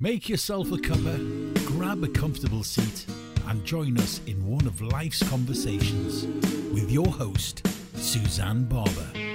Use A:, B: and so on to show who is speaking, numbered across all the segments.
A: Make yourself a cuppa, grab a comfortable seat, and join us in one of life's conversations with your host, Suzanne Barber.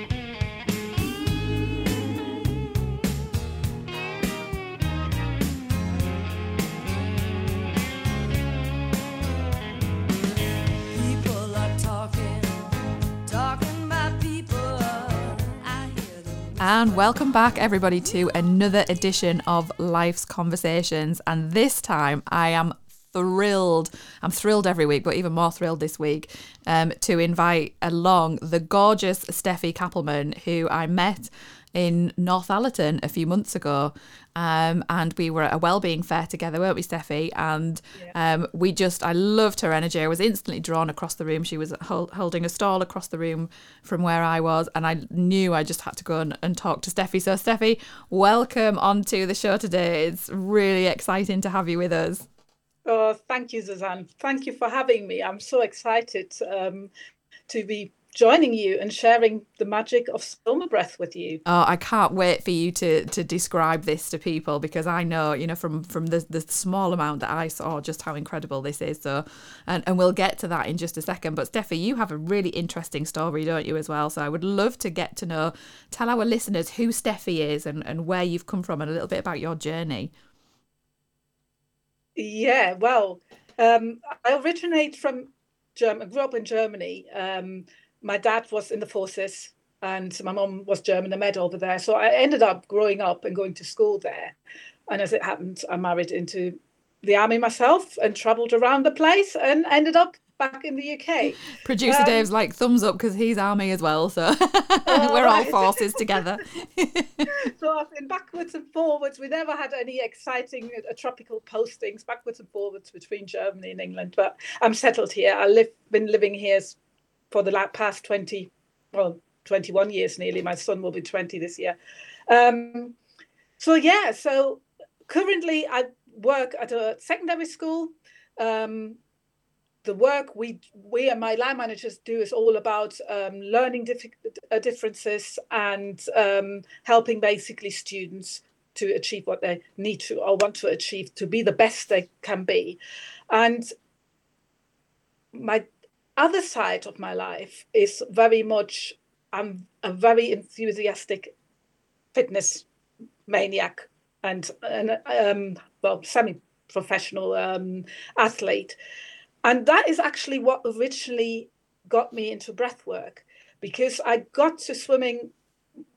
B: And welcome back, everybody, to another edition of Life's Conversations. And this time I am thrilled. I'm thrilled every week, but even more thrilled this week um, to invite along the gorgeous Steffy Cappleman, who I met in Northallerton a few months ago. Um, and we were at a wellbeing fair together, weren't we, Steffy? And um, we just, I loved her energy. I was instantly drawn across the room. She was hol- holding a stall across the room from where I was, and I knew I just had to go and, and talk to Steffy. So, Steffy, welcome onto the show today. It's really exciting to have you with us.
C: Oh, thank you, Suzanne. Thank you for having me. I'm so excited um, to be joining you and sharing the magic of Soma breath with you.
B: Oh, I can't wait for you to to describe this to people because I know, you know, from from the the small amount that I saw just how incredible this is. So and, and we'll get to that in just a second. But Steffy, you have a really interesting story, don't you, as well? So I would love to get to know tell our listeners who Steffy is and, and where you've come from and a little bit about your journey.
C: Yeah, well, um, I originate from Germany, I grew up in Germany. Um, my dad was in the forces and my mom was German, a med over there. So I ended up growing up and going to school there. And as it happened, I married into the army myself and traveled around the place and ended up back in the UK.
B: Producer
C: Um,
B: Dave's like thumbs up because he's army as well. So we're all forces together.
C: so I've been backwards and forwards. We never had any exciting uh, tropical postings, backwards and forwards between Germany and England. But I'm settled here. I live been living here for the past twenty, well, twenty one years nearly. My son will be twenty this year. Um, so yeah, so currently I work at a secondary school. Um, the work we we and my line managers do is all about um, learning diffi- uh, differences and um, helping basically students to achieve what they need to or want to achieve to be the best they can be and my other side of my life is very much i'm a very enthusiastic fitness maniac and and um, well semi-professional um, athlete. And that is actually what originally got me into breath work because I got to swimming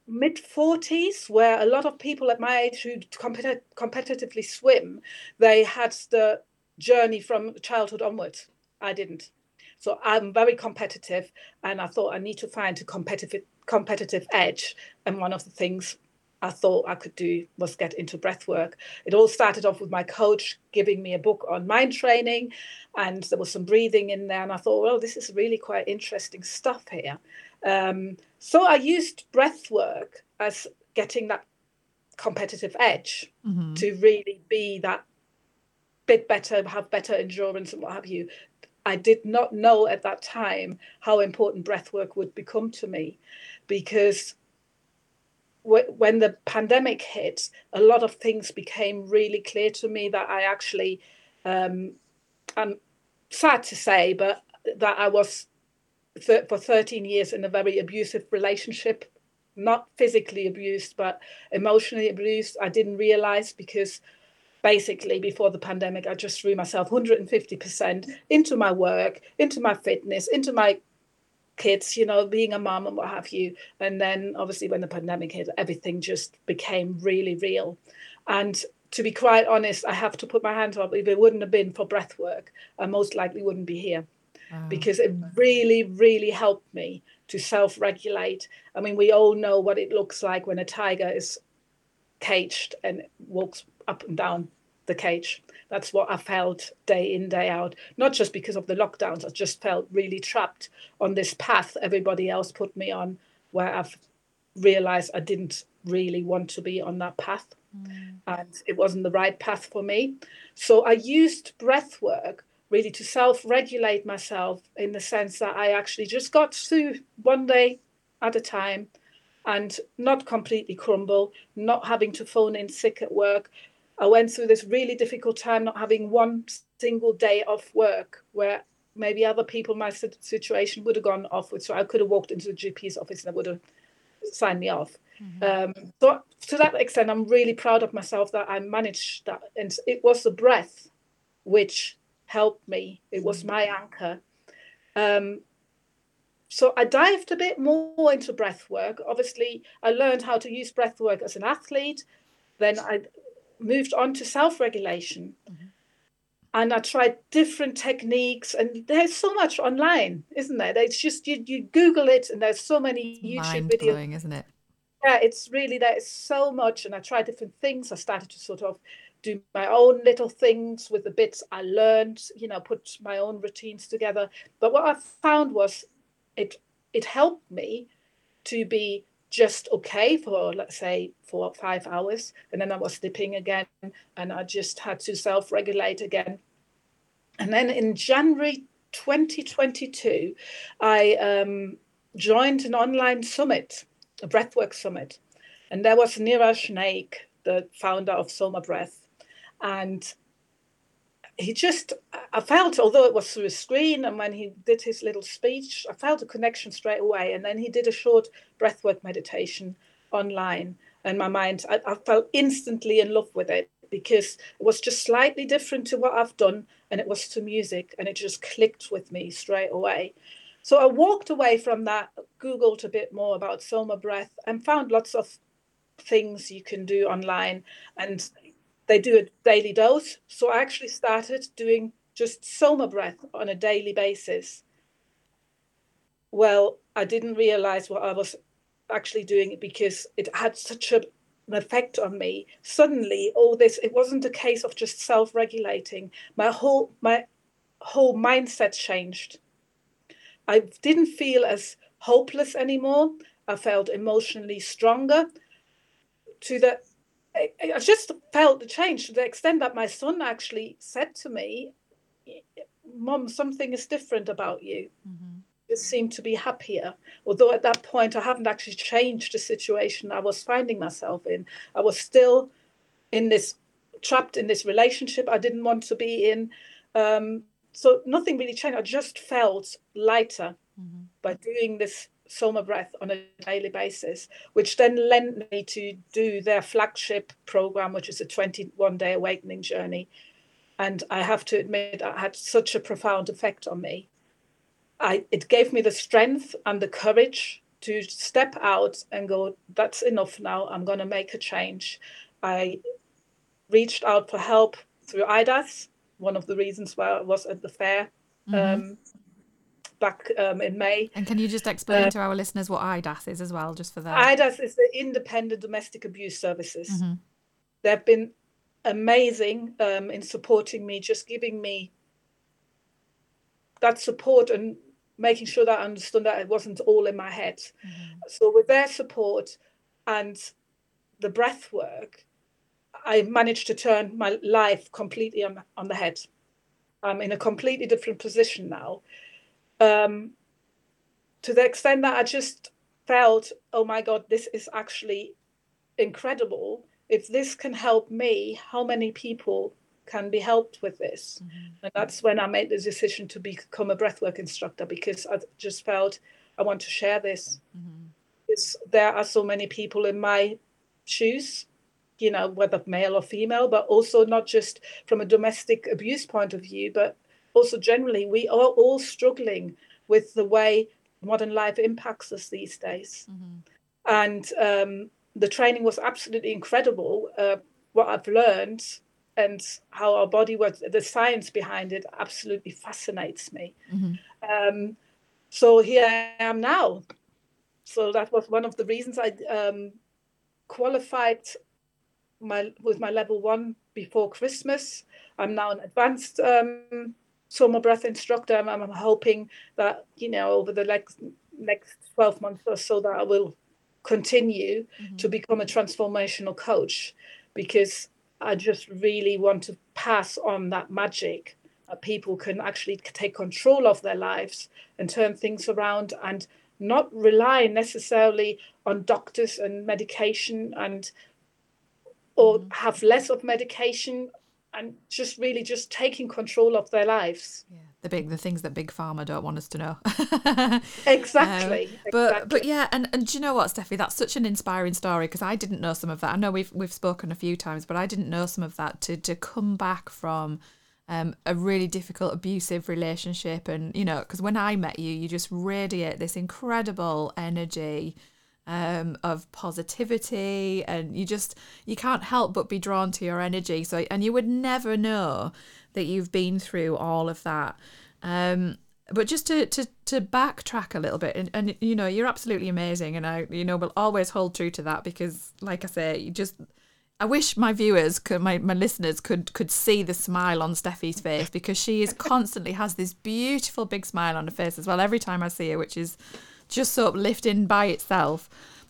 C: mid 40s where a lot of people at my age who competi- competitively swim they had the journey from childhood onwards. I didn't so i'm very competitive and i thought i need to find a competitive competitive edge and one of the things I thought I could do was get into breath work. It all started off with my coach giving me a book on mind training, and there was some breathing in there. And I thought, well, this is really quite interesting stuff here. Um, so I used breath work as getting that competitive edge
B: Mhm.
C: to really be that bit better, have better endurance, and what have you. I did not know at that time how important breath work would become to me because when the pandemic hit, a lot of things became really clear to me that I actually, um, I'm sad to say, but that I was th- for 13 years in a very abusive relationship, not physically abused, but emotionally abused. I didn't realize because basically before the pandemic, I just threw myself 150% into my work, into my fitness, into my kids, you know, being a mom and what have you. And then obviously when the pandemic hit, everything just became really real. And to be quite honest, I have to put my hand up. If it wouldn't have been for breath work, I most likely wouldn't be here
B: Wow.
C: because it really, really helped me to self regulate. I mean, we all know what it looks like when a tiger is caged and walks up and down the cage. That's what I felt day in, day out. Not just because of the lockdowns, I just felt really trapped on this path everybody else put me on, where I've realized I didn't really want to be on that path. Mm. And it wasn't the right path for me. So I used breath work really to self regulate myself in the sense that I actually just got through one day at a time and not completely crumble, not having to phone in sick at work, I went through this really difficult time not having one single day off work where maybe other people in my situation would have gone off with. So I could have walked into the GP's office and they would have signed me off. Um, so to that extent, I'm really proud of myself that I managed that. And it was the breath which helped me. It was my anchor. Um, so I dived a bit more into breath work. Obviously, I learned how to use breath work as an athlete. Then I moved on to self regulation. Mm-hmm. And I tried different techniques, and there's so much online, isn't there? It's just you, you Google it, and there's so many YouTube videos
B: isn't it?
C: yeah, it's really there's so much, and I tried different things. I started to sort of do my own little things with the bits I learned, you know, put my own routines together. But what I found was it it helped me to be just okay for let's say four or five hours, and then I was sleeping again, and I just had to self-regulate again. And then in January 2022, I um, joined an online summit, a breathwork summit. And there was Niraj Naik, the founder of Soma Breath. And he just, I felt, although it was through a screen, and when he did his little speech, I felt a connection straight away. And then he did a short breathwork meditation online. And my mind, I, I fell instantly in love with it because it was just slightly different to what I've done. And it was to music, and it just clicked with me straight away. So I walked away from that, Googled a bit more about Soma Breath, and found lots of things you can do online. And they do a daily dose. So I actually started doing just Soma Breath on a daily basis. Well, I didn't realize what I was actually doing because it had such a, an effect on me. Suddenly, all this, it wasn't a case of just self regulating. My whole, my whole mindset changed. I didn't feel as hopeless anymore. I felt emotionally stronger. To the, I, I just felt the change to the extent that my son actually said to me, "Mom, something is different about you. You seem to be happier." Although at that point I haven't actually changed the situation I was finding myself in. I was still in this trapped in this relationship I didn't want to be in. Um, so nothing really changed. I just felt lighter by doing this Soma breath on a daily basis, which then led me to do their flagship program, which is a 21 day awakening journey. And I have to admit, it had such a profound effect on me. I, it gave me the strength and the courage to step out and go, that's enough now. I'm going to make a change. I reached out for help through IDAS, one of the reasons why I was at the fair um, back um, in May.
B: And can you just explain to our listeners what IDAS is as well, just for that?
C: IDAS is the Independent Domestic Abuse Services. They've been amazing um, in supporting me, just giving me that support and making sure that I understood that it wasn't all in my head. So with their support and the breath work, I managed to turn my life completely on, on the head. I'm in a completely different position now. Um, to the extent that I just felt, oh my God, this is actually incredible. If this can help me, how many people can be helped with this? And that's when I made the decision to become a breathwork instructor because I just felt I want to share this. Because there are so many people in my shoes, you know, whether male or female, but also not just from a domestic abuse point of view, but also generally, we are all struggling with the way modern life impacts us these days. And um, the training was absolutely incredible. Uh, what I've learned and how our body works, the science behind it absolutely fascinates me. Um, so here I am now. So that was one of the reasons I um, qualified my with my level one before Christmas. I'm now an advanced um, Soma breath instructor. I'm, I'm hoping that you know over the next next 12 months or so that I will continue to mm-hmm. become a transformational coach because I just really want to pass on that magic that people can actually take control of their lives and turn things around and not rely necessarily on doctors and medication and or mm-hmm. have less of medication and just really just taking control of their lives.
B: Yeah, the big the things that big pharma don't want us to know.
C: Exactly.
B: Um, but
C: exactly.
B: but yeah, and and do you know what, Steffy? That's such an inspiring story because I didn't know some of that. I know we've we've spoken a few times, but I didn't know some of that. To to come back from um, a really difficult abusive relationship, and you know, because when I met you, you just radiate this incredible energy. Um, of positivity and you just you can't help but be drawn to your energy. So and you would never know that you've been through all of that. Um, but just to, to to backtrack a little bit and, and you know you're absolutely amazing and i you know will always hold true to that because like i say you just i wish my viewers could my, my listeners could could see the smile on steffy's face because she is constantly has this beautiful big smile on her face as well every time i see her which is just so uplifting by itself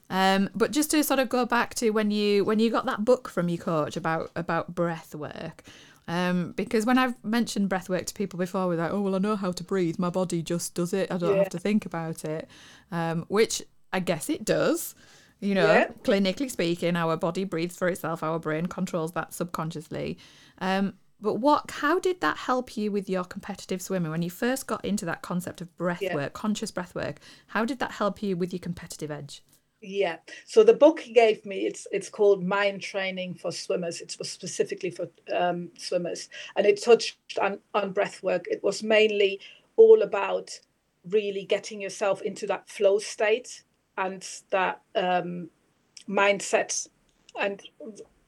B: um, but just to sort of go back to when you when you got that book from your coach about about breath work um, because when I've mentioned breath work to people before, we're like, oh, well, I know how to breathe. My body just does it. I don't
C: Yeah.
B: have to think about it. Um, which I guess it does. You know,
C: Yeah.
B: clinically speaking, our body breathes for itself. Our brain controls that subconsciously. Um, but what? How did that help you with your competitive swimming when you first got into that concept of breath
C: Yeah.
B: work, conscious breath work? How did that help you with your competitive edge?
C: Yeah. So the book he gave me, it's it's called Mind Training for Swimmers. It was specifically for um, swimmers, and it touched on on breath work. It was mainly all about really getting yourself into that flow state and that um, mindset and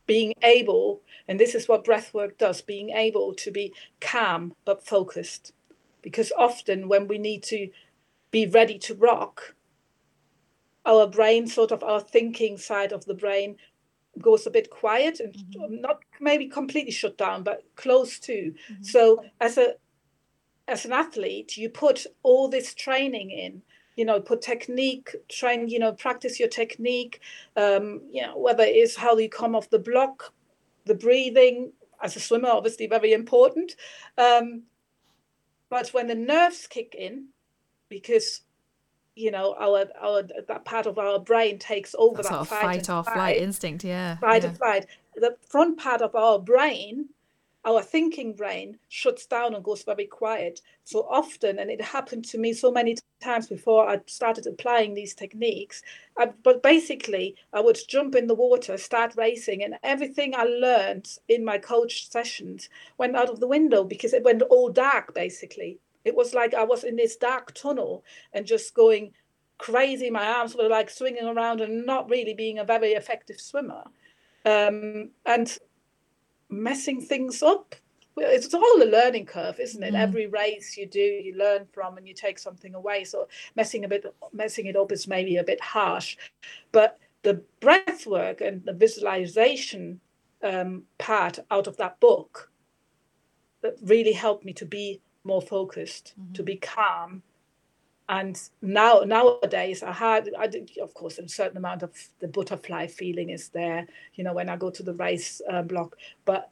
C: being able and this is what breath work does being able to be calm but focused. Because often when we need to be ready to rock our brain sort of our thinking side of the brain goes a bit quiet and mm-hmm. not maybe completely shut down but close to. Mm-hmm. So as a as an athlete you put all this training in you know put technique train you know practice your technique um you know whether it is how you come off the block the breathing as a swimmer obviously very important um but when the nerves kick in because you know our our that part of our brain takes over
B: That
C: that
B: sort of
C: fight,
B: fight or flight instinct, yeah.
C: fight
B: yeah.
C: or flight. The front part of our brain, our thinking brain, shuts down and goes very quiet. So often, and it happened to me so many times before I started applying these techniques. I, but basically, I would jump in the water, start racing, and everything I learned in my coach sessions went out of the window because it went all dark. Basically, it was like I was in this dark tunnel and just going crazy. My arms were like swinging around and not really being a very effective swimmer um, and messing things up. Well, It's all a learning curve, isn't it? Every race you do, you learn from, and you take something away. So messing a bit, messing it up is maybe a bit harsh, but the breath work and the visualization um, part out of that book that really helped me to be more focused, to be calm, and now nowadays i had i did of course a certain amount of the butterfly feeling is there you know when i go to the race uh, block. But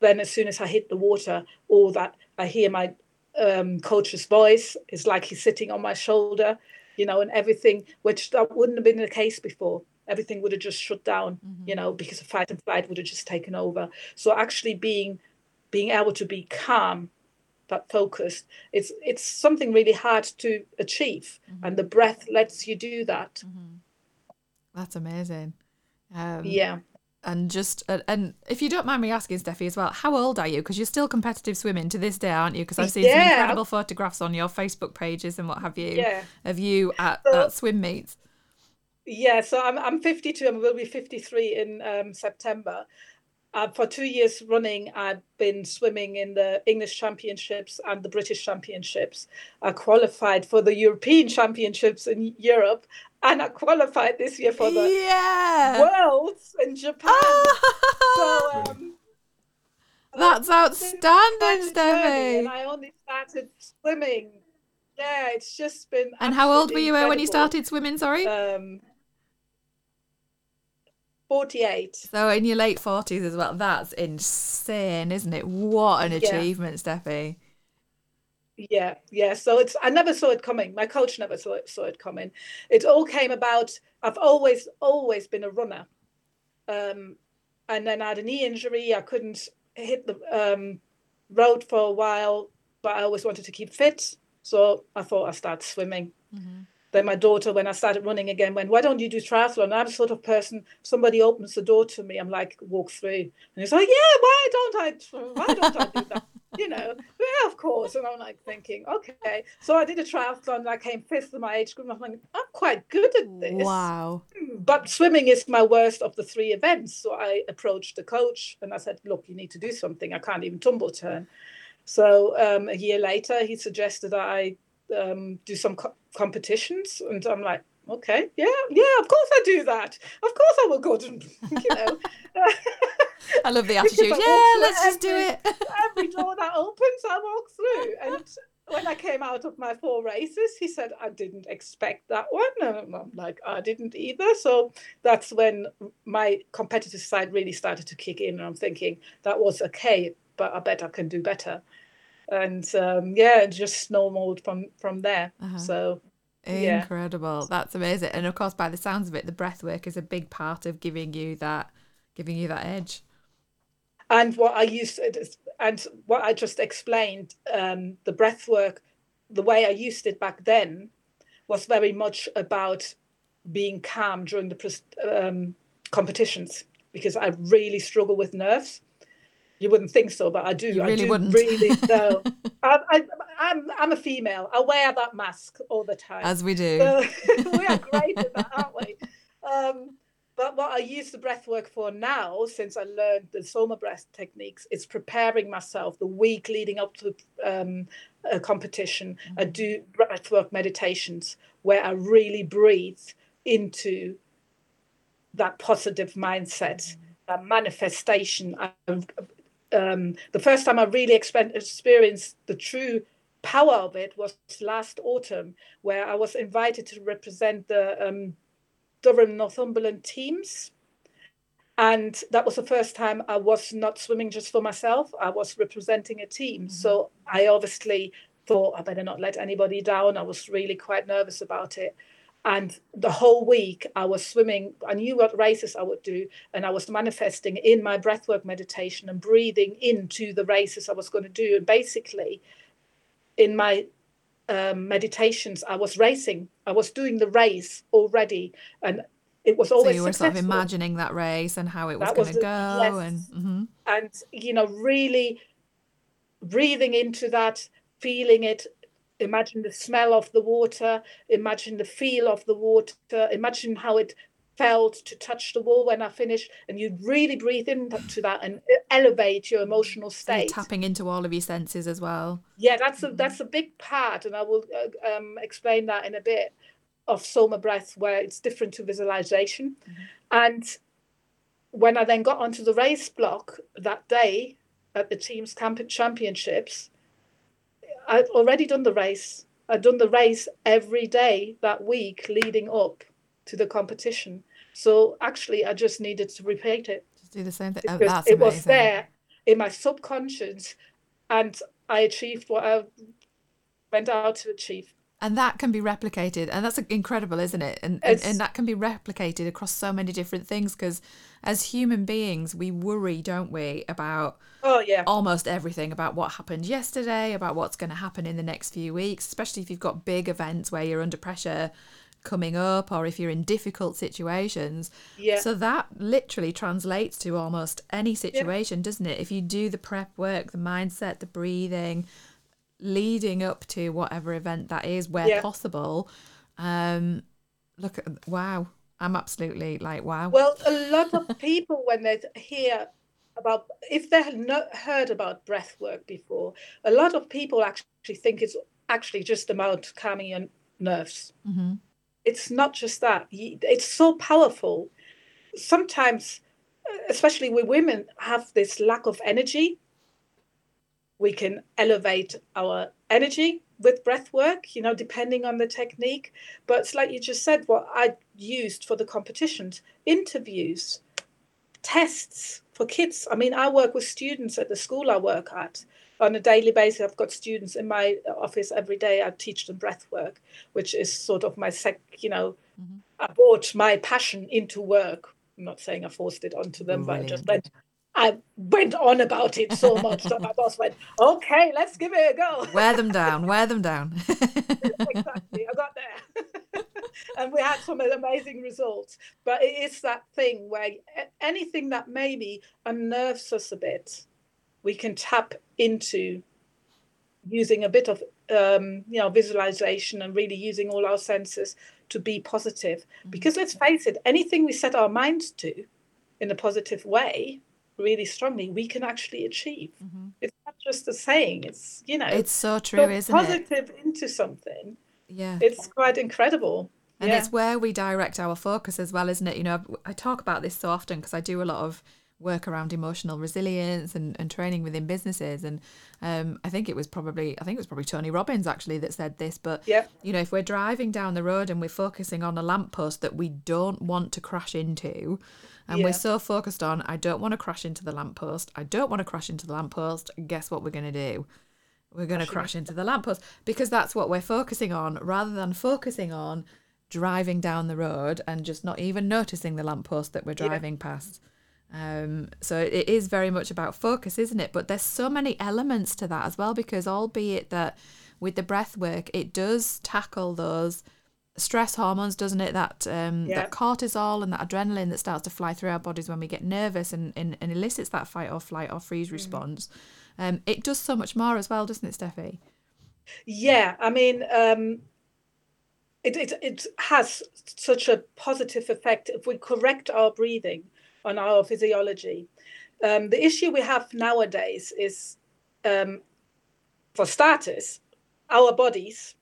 C: then as soon as i hit the water all that i hear my um, coach's voice is like he's sitting on my shoulder you know and everything which that wouldn't have been the case before. Everything would have just shut down you know because of fight and flight would have just taken over. So actually being being able to be calm but focused it's it's something really hard to achieve and the breath lets you do that
B: That's amazing. Um,
C: yeah
B: And just and if you don't mind me asking, Steffy, as well, how old are you? Because you're still competitive swimming to this day, aren't you? Because I've seen some incredible photographs on your Facebook pages and what have you
C: Yeah.
B: of you at,
C: So-
B: at swim meets.
C: yeah so i'm, I'm 52 and will be 53 in um, september uh, for two years running i've been swimming in the english championships and the british championships i qualified for the european championships in europe and i qualified this year for the
B: yeah.
C: worlds in japan so um,
B: That's outstanding,
C: journey, and I only started swimming. Yeah, it's just been.
B: And how old were you uh, when you started swimming? Sorry.
C: Um, forty-eight.
B: so in your late forties as well. That's insane, isn't it? What an
C: Yeah.
B: achievement, Steffy.
C: Yeah, yeah. So it's. I never saw it coming. My coach never saw it, saw it coming. It all came about. I've always, always been a runner. Um, and then I had a knee injury. I couldn't hit the um, road for a while, but I always wanted to keep fit. So I thought I'd start swimming. Then my daughter, when I started running again, went, "Why don't you do triathlon?" I'm the sort of person. Somebody opens the door to me, I'm like, walk through, and he's like, "Yeah, why don't I? Why don't I do that?" you know, yeah, of course. And I'm like thinking, okay. So I did a triathlon. And I came fifth in my age group. I'm like, I'm quite good at this.
B: Wow.
C: But swimming is my worst of the three events. So I approached the coach and I said, look, you need to do something. I can't even tumble turn. So um, a year later, he suggested that I um, do some co- competitions. And I'm like, okay, yeah, yeah, of course I do that. Of course I will go to, you know.
B: I love the attitude. Yeah, let's just do it.
C: every door that opens, I walk through. And when I came out of my four races, he said, I didn't expect that one. And I'm like, I didn't either. So that's when my competitive side really started to kick in. And I'm thinking, that was okay, but I bet I can do better. And um, yeah, just snowballed from, from there.
B: Uh-huh.
C: So Yeah.
B: Incredible. That's amazing. And of course, by the sounds of it, the breath work is a big part of giving you that, giving you that edge.
C: and what I used and what I just explained, um, the breath work, the way I used it back then, was very much about being calm during the um, competitions because I really struggle with nerves. You wouldn't think so, but I do.
B: You
C: I
B: really
C: do
B: wouldn't.
C: really know. I, I, I'm I'm a female. I wear that mask all the time.
B: As we do.
C: So we are great at that, aren't we? Um, but what I use the breath work for now, since I learned the Soma breath techniques, is preparing myself the week leading up to um, a competition. I do breath work meditations where I really breathe into that positive mindset, that manifestation. I, um, the first time I really experienced the true power of it was last autumn, where I was invited to represent the um, Durham Northumberland teams. And that was the first time I was not swimming just for myself. I was representing a team. So I obviously thought I better not let anybody down. I was really quite nervous about it. And the whole week I was swimming, I knew what races I would do, and I was manifesting in my breathwork meditation and breathing into the races I was going to do. And basically, in my um, meditations, I was racing. I was doing the race already, and it was
B: So you were sort of imagining that race and how it was
C: That
B: going
C: was
B: to go.
C: yes.
B: And mhm.
C: and you know really breathing into that feeling it imagine the smell of the water. Imagine the feel of the water. Imagine how it felt to touch the wall when i finished. And you really breathe into that and elevate your emotional
B: So
C: state.
B: tapping into all of your senses as well.
C: yeah that's a that's a big part. And i will uh, um, explain that in a bit of soma breath where it's different to visualization. And when i then got onto the race block that day at the teams camp championships i'd already done the race i'd done the race every day that week leading up to the competition so actually i just needed to repeat it
B: Just do the same thing. Oh,
C: because it was there in my subconscious and I achieved what I went out to achieve.
B: And that can be replicated. And that's incredible, isn't it? And, and, and that can be replicated across so many different things because as human beings, we worry, don't we, about
C: Oh yeah.
B: almost everything about what happened yesterday, about what's going to happen in the next few weeks, especially if you've got big events where you're under pressure coming up or if you're in difficult situations.
C: Yeah.
B: So that literally translates to almost any situation, doesn't it? If you do the prep work, the mindset, the breathing, leading up to whatever event that is where
C: Yeah.
B: possible. Um look at wow. I'm absolutely like wow.
C: Well, a lot of people when they hear about if they had not heard about breath work before, a lot of people actually think it's actually just about calming your nerves.
B: hmm
C: It's not just that. It's so powerful. Sometimes, uh, especially we women, have this lack of energy. We can elevate our energy with breath work, you know, depending on the technique. But it's like you just said, what I used for the competitions, interviews, tests for kids. I mean, I work with students at the school I work at on a daily basis. I've got students in my office every day. I teach them breath work, which is sort of my sec, you know, mm-hmm. I brought my passion into work I'm not saying I forced it onto them, but I just
B: Brilliant.
C: went. I went on about it so much that my boss went, "Okay, let's give it a go."
B: Wear them down. Wear them down.
C: exactly. I got there. and we had some amazing results. But it is that thing where anything that maybe unnerves us a bit, we can tap into using a bit of um, you know visualization and really using all our senses to be positive. Because let's face it, anything we set our minds to in a positive way, really strongly, we can actually achieve. Mm-hmm. It's not just a saying. It's you know,
B: it's so true, isn't it?
C: positive into something
B: Yeah.
C: it's quite incredible.
B: And
C: yeah.
B: it's where we direct our focus as well, isn't it? You know, I talk about this so often because I do a lot of work around emotional resilience and, and training within businesses. And um, I think it was probably, I think it was probably Tony Robbins actually that said this. But,
C: Yeah.
B: you know, if we're driving down the road and we're focusing on a lamppost that we don't want to crash into, and
C: Yeah.
B: we're so focused on, I don't want to crash into the lamppost, I don't want to crash into the lamppost, guess what we're going to do? we're going to crash into the lamppost because that's what we're focusing on rather than focusing on driving down the road and just not even noticing the lamppost that we're driving past. Um, so it is very much about focus, isn't it? But there's so many elements to that as well because albeit that with the breath work, it does tackle those stress hormones, doesn't it? That um,
C: Yeah.
B: that cortisol and that adrenaline that starts to fly through our bodies when we get nervous and, and, and elicits that fight or flight or freeze response. Um, it does so much more as well, doesn't it, Steffy?
C: Yeah, I mean, um, it, it it has such a positive effect if we correct our breathing on our physiology. Um, the issue we have nowadays is, um, for starters, our bodies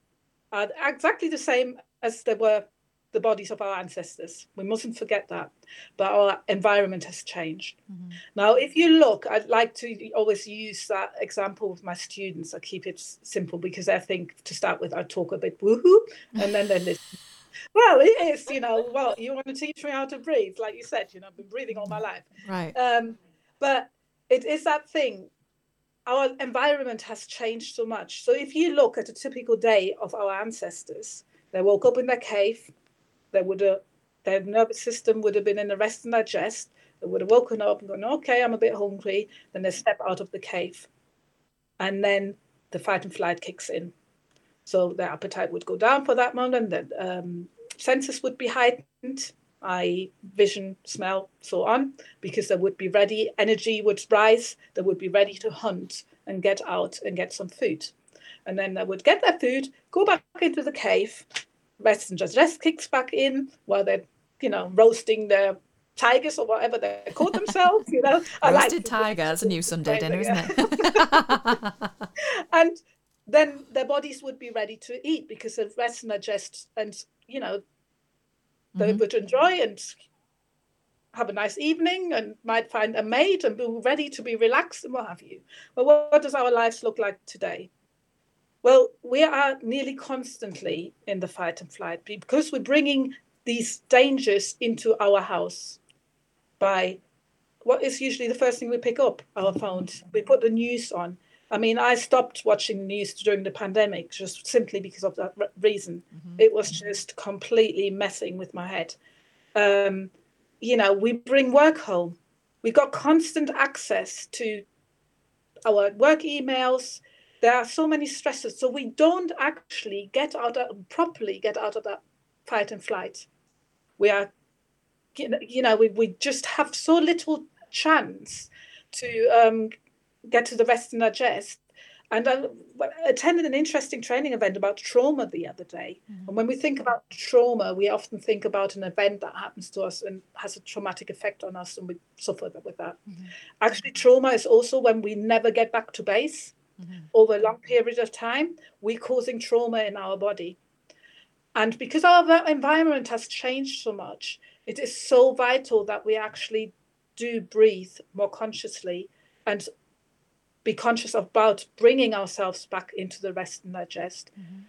C: are exactly the same as they were the bodies of our ancestors. We mustn't forget that. But our environment has changed. Now, if you look, I'd like to always use that example with my students. I keep it simple because I think to start with, I talk a bit woohoo, and then they listen. Well, it is, you know. Well, you want to teach me how to breathe, like you said. You know, I've been breathing all my life.
B: Right.
C: Um, but it is that thing. Our environment has changed so much. So if you look at a typical day of our ancestors, they woke up in their cave. They would have their nervous system would have been in a rest and digest. They would have woken up and gone, okay, I'm a bit hungry. Then they step out of the cave, and then the fight and flight kicks in. So their appetite would go down for that moment. The um, senses would be heightened, i.e., vision, smell, so on, because they would be ready. Energy would rise. They would be ready to hunt and get out and get some food. And then they would get their food, go back into the cave, rest and just rest kicks back in while they're, you know, roasting their tigers or whatever they call themselves. You know, I like
B: Roasted tiger. That's a new Sunday dinner, isn't it?
C: and then their bodies would be ready to eat because of rest and digest and you know they
B: Mhm.
C: would enjoy and have a nice evening and might find a mate and be ready to be relaxed and what have you. Well what, what does our lives look like today? Well we are nearly constantly in the fight and flight because we're bringing these dangers into our house by what is usually the first thing we pick up our phones. We put the news on i mean i stopped watching news during the pandemic just simply because of that re- reason. It was just completely messing with my head. Um, you know we bring work home. We've got constant access to our work emails. There are so many stresses so we don't actually get out of, properly get out of that fight and flight. We are you know, you know we, we just have so little chance to um, get to the rest and digest and I attended an interesting training event about trauma the other day. Mm-hmm. And when we think about trauma, we often think about an event that happens to us and has a traumatic effect on us, and we suffer with that. Mm-hmm. Actually, trauma is also when we never get back to base mm-hmm. over a long period of time, we're causing trauma in our body. And because our environment has changed so much, it is so vital that we actually do breathe more consciously and be conscious about bringing ourselves back into the rest and digest. Mm-hmm.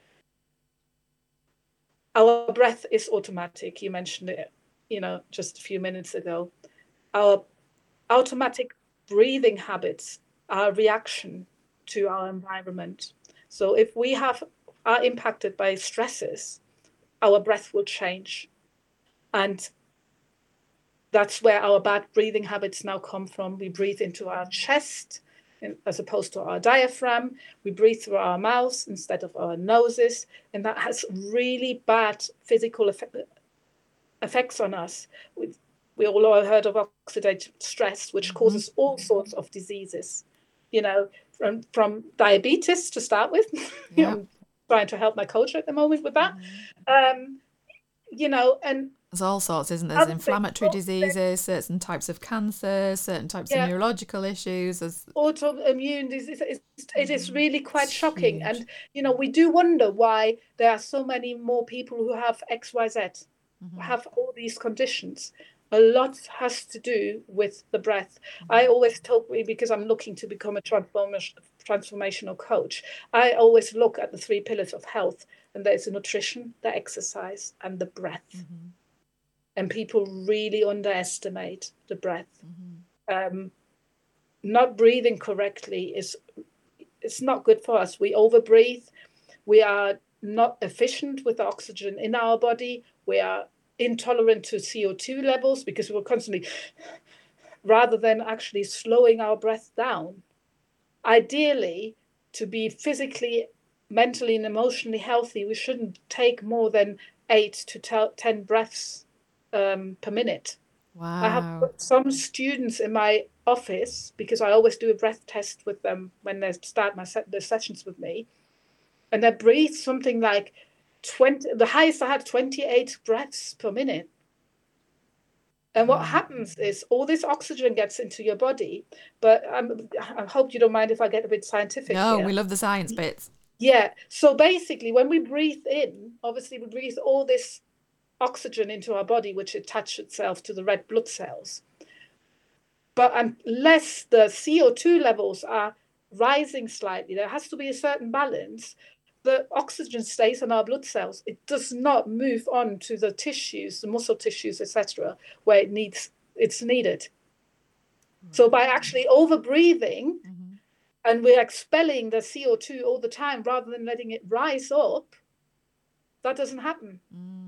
C: Our breath is automatic. You mentioned it, you know, just a few minutes ago. Our automatic breathing habits are a reaction to our environment. So if we have are impacted by stresses, our breath will change. And that's where our bad breathing habits now come from. We breathe into our chest in, as opposed to our diaphragm. We breathe through our mouths instead of our noses, and that has really bad physical effect, effects on us. We, we all heard of oxidative stress, which causes all sorts of diseases. You know, from from diabetes to start with.
B: Yeah.
C: I'm trying to help my coach at the moment with that. Um, you know, and
B: There's all sorts, isn't there? There's inflammatory diseases, certain types of cancer, certain types
C: Yeah.
B: of neurological issues. There's
C: autoimmune disease is it is mm, really quite
B: It's
C: shocking and you know we do wonder why there are so many more people who have xyz who mm-hmm. have all these conditions. A lot has to do with the breath. Mm-hmm. I always tell because i'm looking to become a transformational coach i always look at the three pillars of health and there's the nutrition the exercise and the breath mm-hmm. And people really underestimate the breath um, not breathing correctly is it's not good for us. We overbreathe. We are not efficient with the oxygen in our body. We are intolerant to CO2 levels because we're constantly rather than actually slowing our breath down. Ideally, to be physically, mentally, and emotionally healthy, we shouldn't take more than eight to tel- 10 breaths um, per minute. Wow. I have some students in my office because I always do a breath test with them when they start my se- their sessions with me, and they breathe something like twenty. The highest I had twenty eight breaths per minute. And what
B: Wow.
C: happens is all this oxygen gets into your body, but um, I hope you don't mind if I get a bit scientific.
B: No,
C: here.
B: we love the science bits.
C: Yeah. So basically, when we breathe in, obviously we breathe all this oxygen into our body, which attaches itself to the red blood cells. But um, unless the CO2 levels are rising slightly, there has to be a certain balance. The oxygen stays in our blood cells. It does not move on to the tissues, the muscle tissues, etc., where it needs it's needed. So by mm-hmm. actually over breathing, mm-hmm. and we're expelling the CO2 all the time rather than letting it rise up, that doesn't happen. Mm.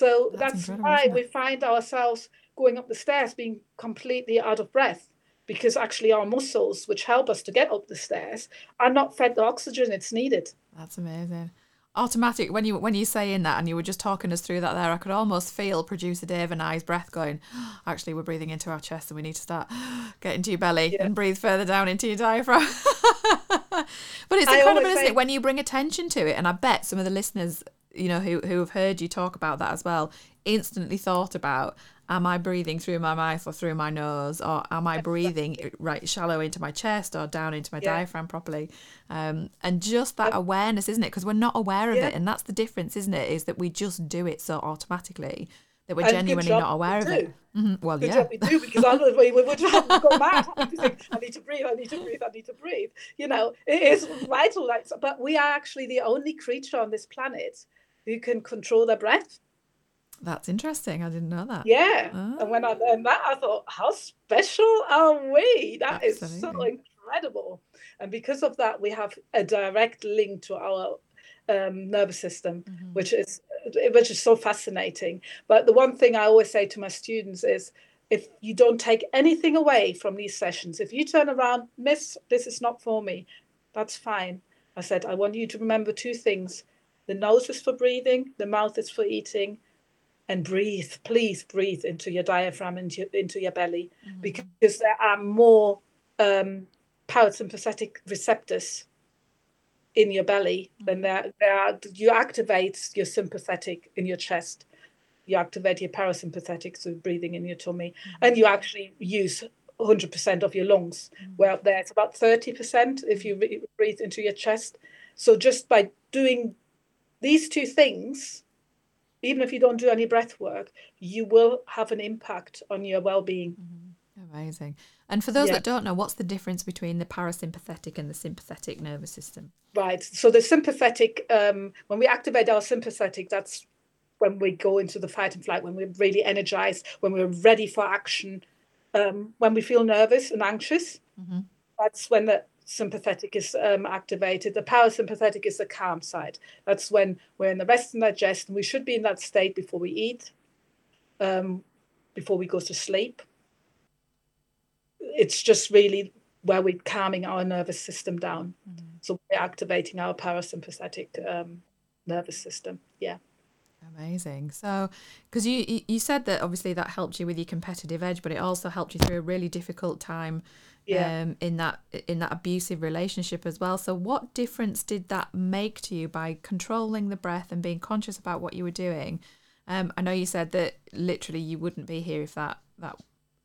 C: So
B: That's
C: that's, why we find ourselves going up the stairs being completely out of breath because actually our muscles, which help us to get up the stairs, are not fed the oxygen it's needed.
B: That's amazing. Automatic when you when you saying that and you were just talking us through that there, I could almost feel producer Dave and I's breath going, actually we're breathing into our chest and we need to start getting to your belly
C: Yeah.
B: and breathe further down into your diaphragm. but it's incredible, isn't
C: say-
B: it, when you bring attention to it, and I bet some of the listeners, you know, who who have heard you talk about that as well, instantly thought about am I breathing through my mouth or through my nose, or am I breathing right shallow into my chest or down into my
C: Yeah.
B: diaphragm properly? Um, and just that awareness, isn't it? Because we're not aware of
C: Yeah.
B: it, and that's the difference, isn't it? Is that we just do it so automatically that we're
C: And
B: genuinely not aware of it. Mhm. Well,
C: Good
B: yeah,
C: job we do because otherwise we would have gone mad. I need to breathe, I need to breathe, I need to breathe. You know, it is vital. Like, but we are actually the only creature on this planet who can control their breath.
B: that's interesting. I didn't know that.
C: Yeah. And when I learned that, I thought, how special are we? That is so incredible. And because of that, we have a direct link to our um, nervous system, which is which is so fascinating. But the one thing I always say to my students is, if you don't take anything away from these sessions, if you turn around, Miss, this is not for me, that's fine. I said, I want you to remember two things: the nose is for breathing, the mouth is for eating, and breathe. Please breathe into your diaphragm into into your belly, mm-hmm. because there are more um, parasympathetic receptors in your belly mm-hmm. than there, there are. You activate your sympathetic in your chest. You activate your parasympathetic, so breathing in your tummy, mm-hmm. and you actually use 100% of your lungs. Where up there, it's about 30% if you re- breathe into your chest. So just by doing these two things, even if you don't do any breath work, you will have an impact on your well-being.
B: Amazing. And for those
C: Yeah.
B: that don't know, what's the difference between the parasympathetic and the sympathetic nervous system?
C: Right. So the sympathetic, um, when we activate our sympathetic, that's when we go into the fight and flight, when we're really energized, when we're ready for action, um, when we feel nervous and anxious. That's when the sympathetic is um, activated. The parasympathetic is the calm side. That's when we're in the rest and digest, and we should be in that state before we eat. Um, before we go to sleep. It's just really where we're calming our nervous system down. So we're activating our parasympathetic um, nervous system. Yeah.
B: Amazing. So, because you you- you said that obviously that helped you with your competitive edge, but it also helped you through a really difficult time
C: Yeah.
B: um, in that in that abusive relationship as well. So, what difference did that make to you by controlling the breath and being conscious about what you were doing? Um, I know you said that literally you wouldn't be here if that that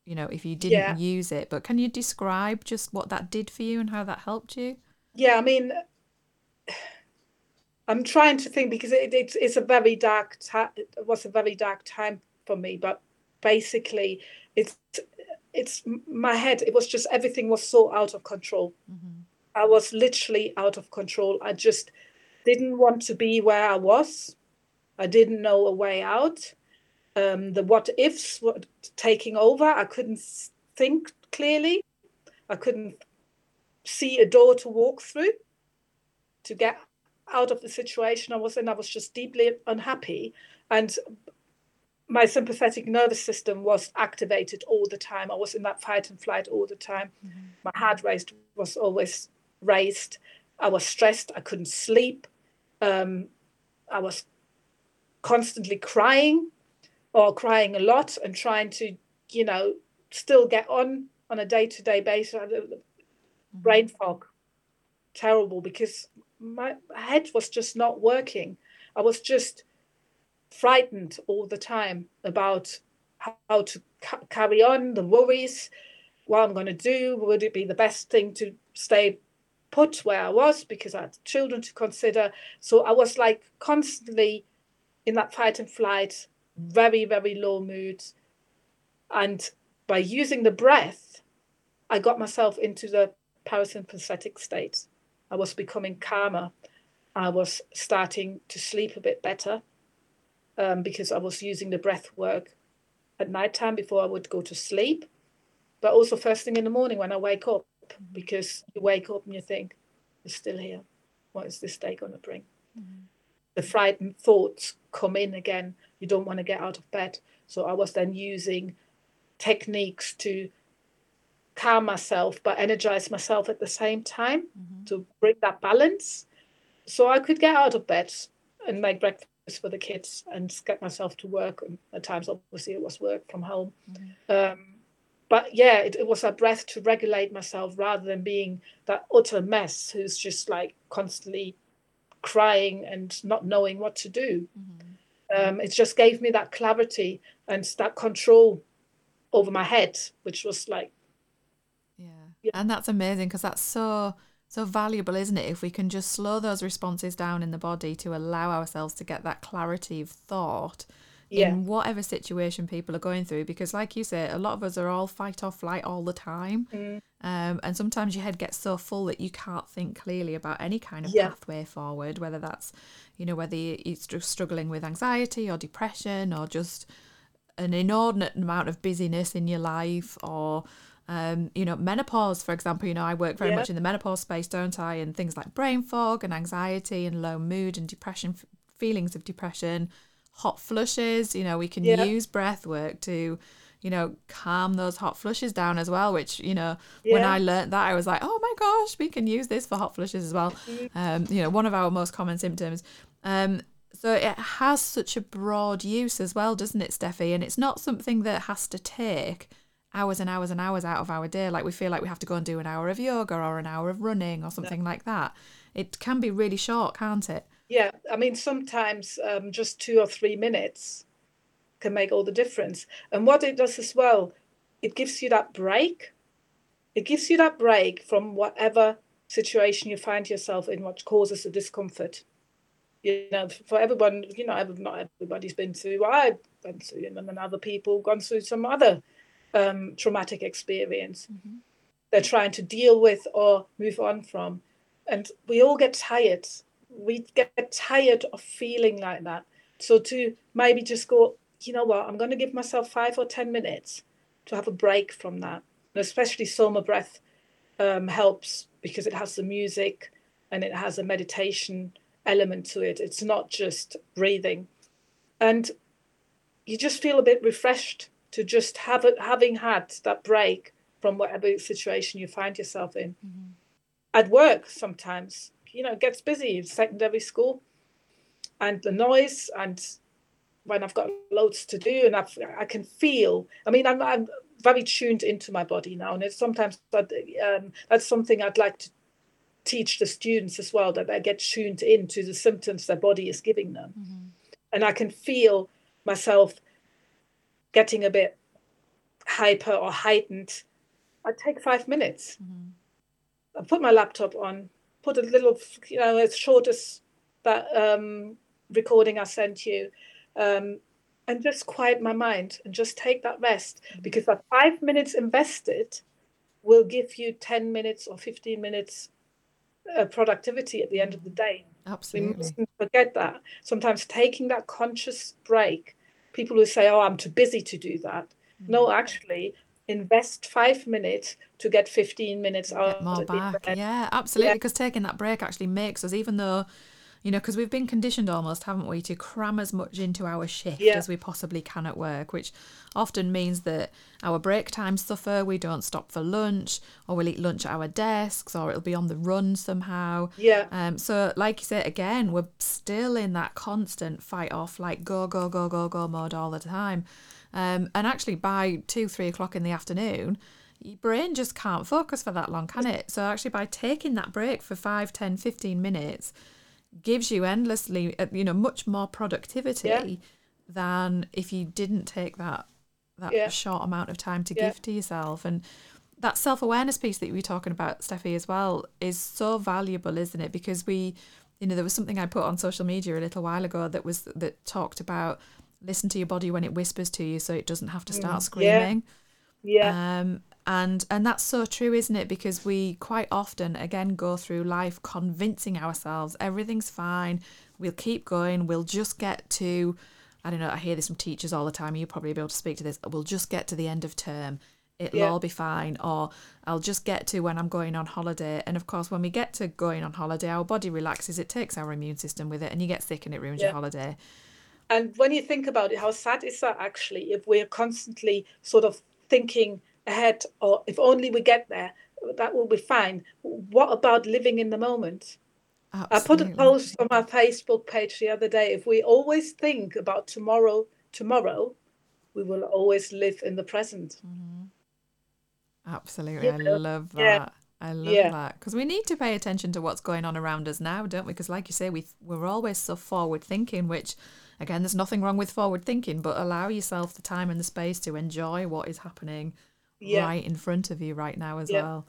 B: you know if you didn't
C: Yeah.
B: use it. But can you describe just what that did for you and how that helped you?
C: Yeah, I mean, I'm trying to think because it, it's it's a very dark time. It was a very dark time for me, but basically, it's it's my head. It was just everything was so out of control. I was literally out of control. I just didn't want to be where I was. I didn't know a way out. Um, the what ifs were taking over. I couldn't think clearly. I couldn't see a door to walk through to get out of the situation I was in. I was just deeply unhappy. And my sympathetic nervous system was activated all the time. I was in that fight and flight all the time. My heart rate was always raised. I was stressed. I couldn't sleep. Um, I was constantly crying or crying a lot and trying to, you know, still get on on a day to day basis. Brain fog, terrible because my head was just not working. I was just frightened all the time about how to ca- carry on, the worries, what I'm going to do. Would it be the best thing to stay put where I was because I had children to consider? So I was like constantly in that fight and flight, very, very low mood. And by using the breath, I got myself into the parasympathetic state. I was becoming calmer. I was starting to sleep a bit better um, because I was using the breath work at nighttime before I would go to sleep, but also first thing in the morning when I wake up, because you wake up and you think, it's still here. What is this day going to bring? The frightened thoughts come in again. You don't want to get out of bed. So I was then using techniques to calm myself but energize myself at the same time to bring that balance so I could get out of bed and make breakfast for the kids and get myself to work. And at times, obviously, it was work from home. Um, but yeah, it, it was a breath to regulate myself rather than being that utter mess who's just like constantly crying and not knowing what to do. Um, it just gave me that clarity and that control over my head, which was like,
B: Yeah.
C: Yeah.
B: And that's amazing because that's so so valuable, isn't it? If we can just slow those responses down in the body to allow ourselves to get that clarity of thought
C: Yeah.
B: in whatever situation people are going through. Because, like you say, a lot of us are all fight or flight all the time.
C: Mm.
B: Um, and sometimes your head gets so full that you can't think clearly about any kind of
C: Yeah.
B: pathway forward, whether that's, you know, whether you- you're struggling with anxiety or depression or just an inordinate amount of busyness in your life or um, you know menopause for example you know i work very
C: Yeah.
B: much in the menopause space don't i and things like brain fog and anxiety and low mood and depression f- feelings of depression hot flushes you know we can
C: Yeah.
B: use breath work to you know calm those hot flushes down as well which you know when i learnt that i was like oh my gosh we can use this for hot flushes as well
C: Mm-hmm.
B: um, you know one of our most common symptoms um, so it has such a broad use as well, doesn't it, Steffy? And it's not something that has to take hours and hours and hours out of our day. Like we feel like we have to go and do an hour of yoga or an hour of running or something like that. It can be really short, can't it?
C: Yeah, I mean, sometimes um, just two or three minutes can make all the difference. And what it does as well, it gives you that break. It gives you that break from whatever situation you find yourself in, what causes the discomfort. You know, for everyone, you know, not everybody's been through what I've been through, and then other people gone through some other um, traumatic experience. They're trying to deal with or move on from. And we all get tired. We get tired of feeling like that. So to maybe just go, you know what, I'm going to give myself five or 10 minutes to have a break from that. And especially Soma breath um, helps because it has the music and it has a meditation element to it. It's not just breathing. And you just feel a bit refreshed to just have it, having had that break from whatever situation you find yourself in. At work, sometimes, you know, it gets busy in secondary school and the noise and when I've got loads to do and I've, I can feel, I mean, I'm, I'm very tuned into my body now. And it's sometimes that, um, that's something I'd like to teach the students as well, that they get tuned into the symptoms their body is giving them. And I can feel myself getting a bit hyper or heightened. I take five minutes. I put my laptop on, put a little, you know, as short as that um, recording I sent you, um, and just quiet my mind and just take that rest because that five minutes invested will give you 10 minutes or 15 minutes uh, productivity at the end of the day. We
B: Absolutely.
C: mustn't forget that. Sometimes taking that conscious break, people will say, Oh, I'm too busy to do that. Mm-hmm. No, actually, invest five minutes to get 15 minutes out
B: more back. Yeah, absolutely. Because taking that break actually makes us, even though, you know, because we've been conditioned almost, haven't we, to cram as much into our shift
C: Yeah.
B: as we possibly can at work, which often means that our break times suffer. We don't stop for lunch, or we'll eat lunch at our desks, or it'll be on the run somehow.
C: Yeah.
B: Um, so, like you say, again, we're still in that constant fight off, like go, go, go, go, go mode all the time. Um, and actually, by two, three o'clock in the afternoon, your brain just can't focus for that long, can it? So, actually, by taking that break for 5, 10, 15 minutes, gives you endlessly, uh, you know, much more productivity
C: Yeah.
B: than if you didn't take that that
C: Yeah.
B: short amount of time to
C: Yeah.
B: give to yourself. And that self awareness piece that you were talking about, Steffy, as well, is so valuable, isn't it? Because we, you know, there was something I put on social media a little while ago that was that talked about listen to your body when it whispers to you, so it doesn't have to start
C: yeah.
B: screaming.
C: Yeah.
B: Um, and and that's so true, isn't it? Because we quite often again go through life convincing ourselves everything's fine. We'll keep going. We'll just get to. I don't know. I hear this from teachers all the time. You'll probably be able to speak to this. We'll just get to the end of term. It'll
C: Yeah.
B: all be fine. Or I'll just get to when I'm going on holiday. And of course, when we get to going on holiday, our body relaxes. It takes our immune system with it, and you get sick, and it ruins your holiday.
C: And when you think about it, how sad is that actually if we're constantly sort of thinking ahead or if only we get there, that will be fine. What about living in the moment? I put a post on my Facebook page the other day. If we always think about tomorrow, tomorrow, we will always live in the present. Mm-hmm.
B: Absolutely. I love that.
C: yeah,
B: I love
C: yeah.
B: that. Because we need to pay attention to what's going on around us now, don't we? Because, like you say, we, we're always so forward thinking, which, again, there's nothing wrong with forward thinking, but allow yourself the time and the space to enjoy what is happening
C: Yeah.
B: right in front of you right now as
C: Yeah.
B: well.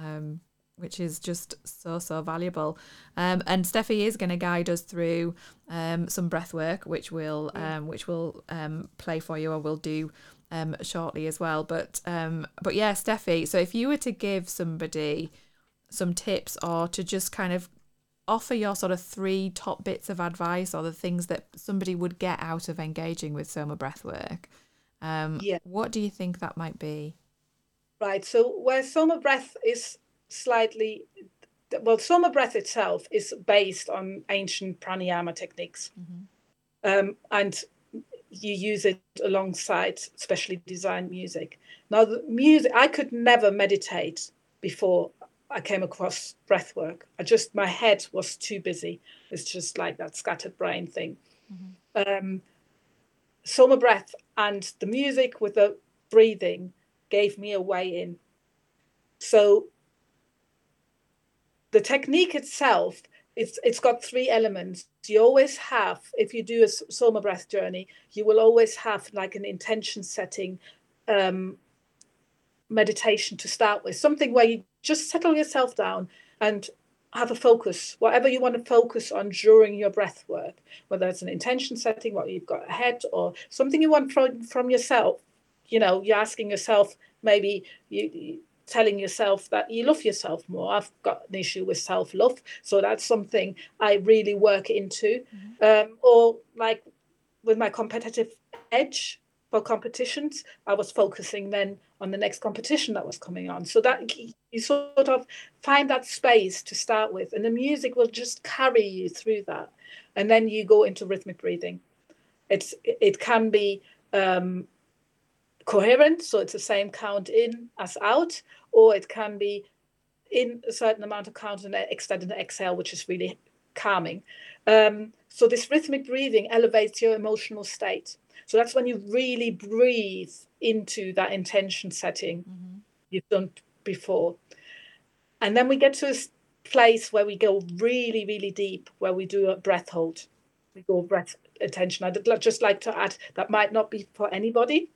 B: Um, which is just so so valuable. Um, and Steffy is going to guide us through um, some breath work, which will um, which will um, play for you, or we'll do um, shortly as well. But um, but yeah, Steffy. So if you were to give somebody some tips, or to just kind of offer your sort of three top bits of advice, or the things that somebody would get out of engaging with Soma breath work, um,
C: Yeah.
B: what do you think that might be?
C: Right. So where Soma breath is slightly, well, Soma breath itself is based on ancient pranayama techniques, um, and you use it alongside specially designed music. Now, the music I could never meditate before I came across breath work. I just my head was too busy. It's just like that scattered brain thing. Um, Soma breath and the music with the breathing gave me a way in. So the technique itself, it's it's got three elements. You always have, if you do a Soma breath journey, you will always have like an intention setting um, meditation to start with, something where you just settle yourself down and have a focus, whatever you want to focus on during your breath work, whether it's an intention setting, what you've got ahead, or something you want from, from yourself. You know, you're asking yourself, maybe you, you telling yourself that you love yourself more. I've got an issue with self love, so that's something I really work into. Um, or like with my competitive edge for competitions, I was focusing then on the next competition that was coming on. So that you sort of find that space to start with, and the music will just carry you through that, and then you go into rhythmic breathing. It's it can be um, coherent, so it's the same count in as out, or it can be in a certain amount of count and extended exhale, which is really calming. Um, so this rhythmic breathing elevates your emotional state. So that's when you really breathe into that intention setting you've done before. And then we get to a place where we go really, really deep, where we do a breath hold. We go breath retention. I'd just like to add that might not be for anybody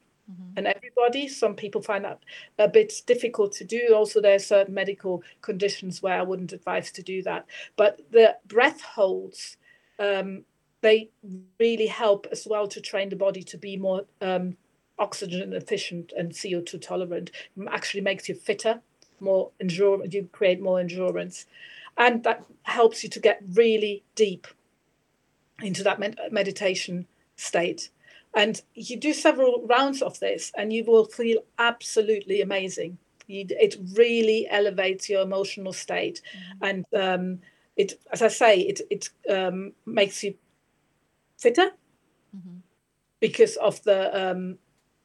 C: and everybody. Some people find that a bit difficult to do. Also, there are certain medical conditions where I wouldn't advise to do that. But the breath holds, um, they really help as well to train the body to be more um, oxygen efficient and CO2 tolerant. Actually, makes you fitter, more endurance. You create more endurance, and that helps you to get really deep into that med- meditation state. And you do several rounds of this, and you will feel absolutely amazing. You, it really elevates your emotional state, and um, it, as I say, it it um, makes you fitter because of the um,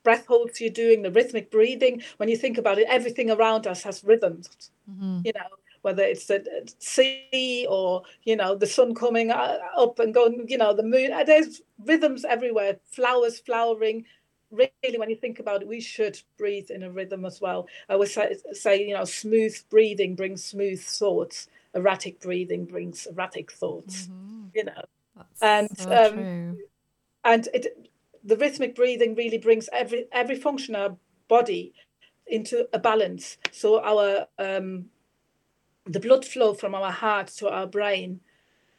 C: breath holds you're doing, the rhythmic breathing. When you think about it, everything around us has rhythms. You know, whether it's the sea or you know the sun coming up and going, you know, the moon. uh, There's rhythms everywhere. Flowers flowering. Really, when you think about it, we should breathe in a rhythm as well. I would say, say you know, smooth breathing brings smooth thoughts. Erratic breathing brings erratic thoughts. You know,
B: That's
C: And,
B: so
C: um, and it the rhythmic breathing really brings every every function of our body into a balance so our um the blood flow from our heart to our brain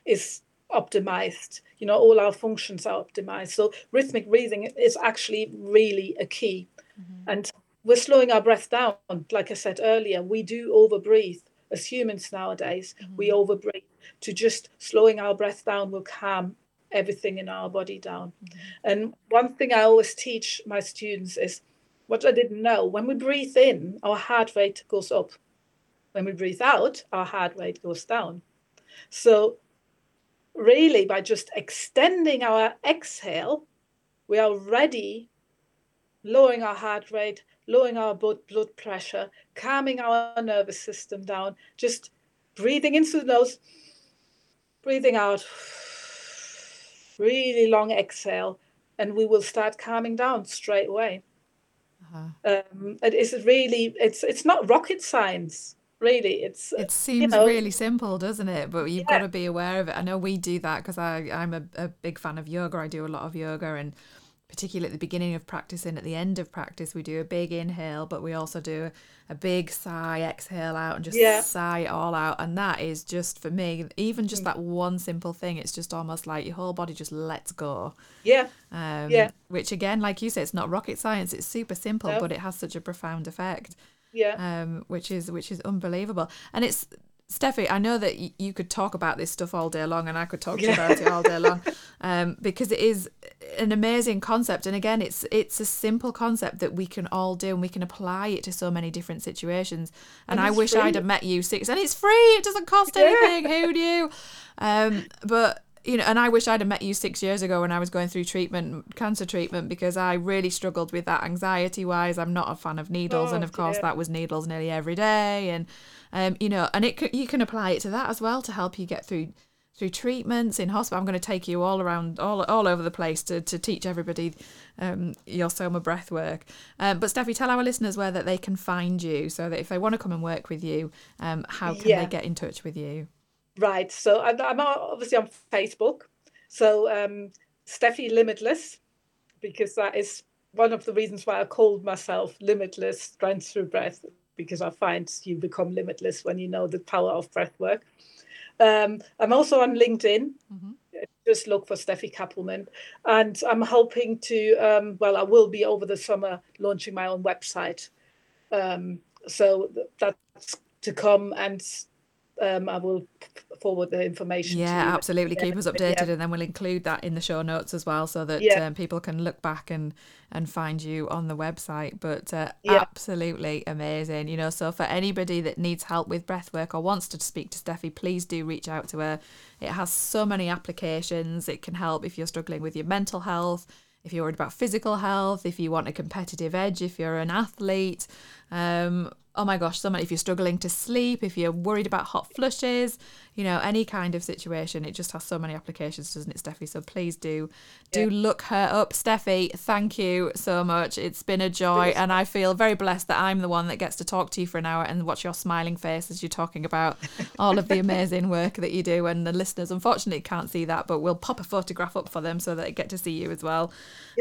C: is optimized. You know all our functions are optimized. So rhythmic breathing is actually really a key. Mm-hmm. And we're slowing our breath down. Like i said earlier we do overbreathe as humans nowadays. Mm-hmm. We overbreathe. To just slowing our breath down will calm everything in our body down. Mm-hmm. And one thing I always teach my students is what I didn't know when we breathe in, our heart rate goes up. When we breathe out, our heart rate goes down. So, really, by just extending our exhale, we are already lowering our heart rate, lowering our blood, pressure, calming our nervous system down, just breathing into the nose, breathing out, really long exhale, and we will start calming down straight away.
B: Uh-huh.
C: Um, it is really, it's it's not rocket science, really. It's uh,
B: It seems
C: know-
B: really simple, doesn't it? But you've got to be aware of it. I know we do that because I I'm a, a big fan of yoga. I do a lot of yoga, and particularly at the beginning of practice and at the end of practice, we do a big inhale, but we also do a big sigh, exhale out, and just
C: Yeah.
B: sigh it all out. And that is just for me, even
C: Mm.
B: just that one simple thing. It's just almost like your whole body just lets go.
C: yeah,
B: Um,
C: Yeah.
B: Which again, like you said, it's not rocket science. It's super simple,
C: No.
B: but it has such a profound effect
C: yeah,
B: um, which is which is unbelievable. And it's Steffy, I know that y- you could talk about this stuff all day long, and I could talk to you
C: Yeah.
B: about it all day long, um, because it is an amazing concept. And again, it's it's a simple concept that we can all do, and we can apply it to so many different situations. And,
C: And
B: I wish
C: free.
B: I'd have met you six, and it's free. It doesn't cost anything. Who knew? Um, but you know, and I wish I'd have met you six years ago when I was going through treatment, cancer treatment, because I really struggled with that anxiety wise. I'm not a fan of needles, and
C: Oh,
B: of course
C: dear.
B: that was needles nearly every day, and um, you know, and it you can apply it to that as well to help you get through through treatments in hospital. I'm going to take you all around, all all over the place to, to teach everybody um, your Soma breath work. Um, but Steffy, tell our listeners where that they can find you, so that if they want to come and work with you, um, how can
C: Yeah.
B: they get in touch with you?
C: Right. So I'm, I'm obviously on Facebook. So um, Steffy Limitless, because that is one of the reasons why I called myself Limitless Strength Through Breath, because I find you become limitless when you know the power of breath work. Um, I'm also on LinkedIn. Just look for Steffy Cappleman. And I'm hoping to, um, well, I will be over the summer launching my own website. Um, so that's to come and um, I will forward the information.
B: Yeah,
C: to you.
B: absolutely. Keep us
C: yeah.
B: updated, and then we'll include that in the show notes as well, so that
C: Yeah.
B: um, people can look back and and find you on the website. But uh,
C: Yeah.
B: absolutely amazing, you know. So for anybody that needs help with breath work or wants to speak to Steffy, please do reach out to her. It has so many applications. It can help if you're struggling with your mental health. if you're worried about physical health, if you want a competitive edge, if you're an athlete, um, oh my gosh, so many. If you're struggling to sleep, if you're worried about hot flushes, you know, any kind of situation, it just has so many applications, doesn't it, Steffy? So please do do
C: Yeah.
B: look her up. Steffy, thank you so much. It's been a joy, and I feel very blessed that I'm the one that gets to talk to you for an hour and watch your smiling face as you're talking about all of the amazing work that you do. And the listeners, unfortunately, can't see that, but we'll pop a photograph up for them so that they get to see you as well.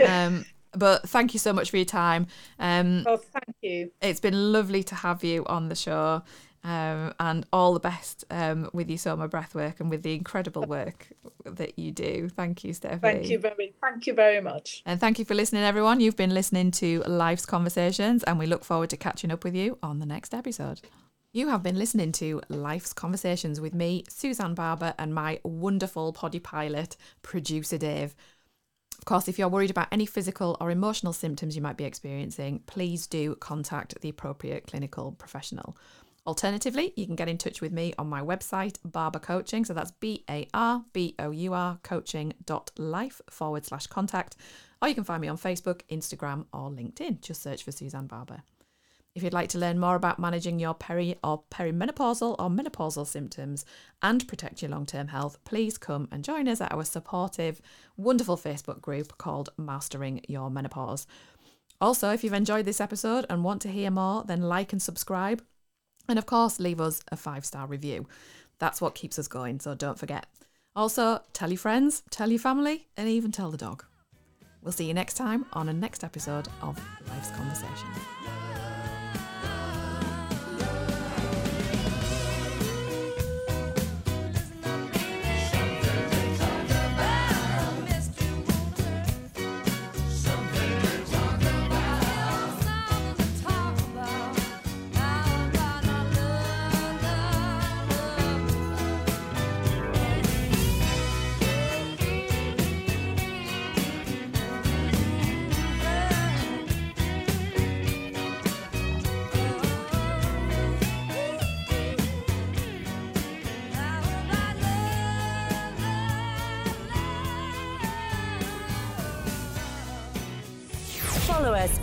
B: Um, but thank you so much for your time. Um,
C: Oh, thank you.
B: it's been lovely to have you on the show. Um, and all the best um, with your Soma breathwork and with the incredible work that you do. Thank you, Stephanie.
C: Thank you very, much, thank you very much.
B: And thank you for listening, everyone. You've been listening to Life's Conversations, and we look forward to catching up with you on the next episode. You have been listening to Life's Conversations with me, Suzanne Barbour, and my wonderful poddy pilot, producer Dave. Of course, if you're worried about any physical or emotional symptoms you might be experiencing, please do contact the appropriate clinical professional. Alternatively, you can get in touch with me on my website, Barbour Coaching. So that's B A R B O U R coaching.life forward slash contact. Or you can find me on Facebook, Instagram, or LinkedIn. Just search for Suzanne Barbour. If you'd like to learn more about managing your peri or perimenopausal or menopausal symptoms and protect your long term health, please come and join us at our supportive, wonderful Facebook group called Mastering Your Menopause. Also, if you've enjoyed this episode and want to hear more, then like and subscribe. And of course, leave us a five star review. That's what keeps us going, so don't forget. Also, tell your friends, tell your family, and even tell the dog. We'll see you next time on a next episode of Life's Conversations.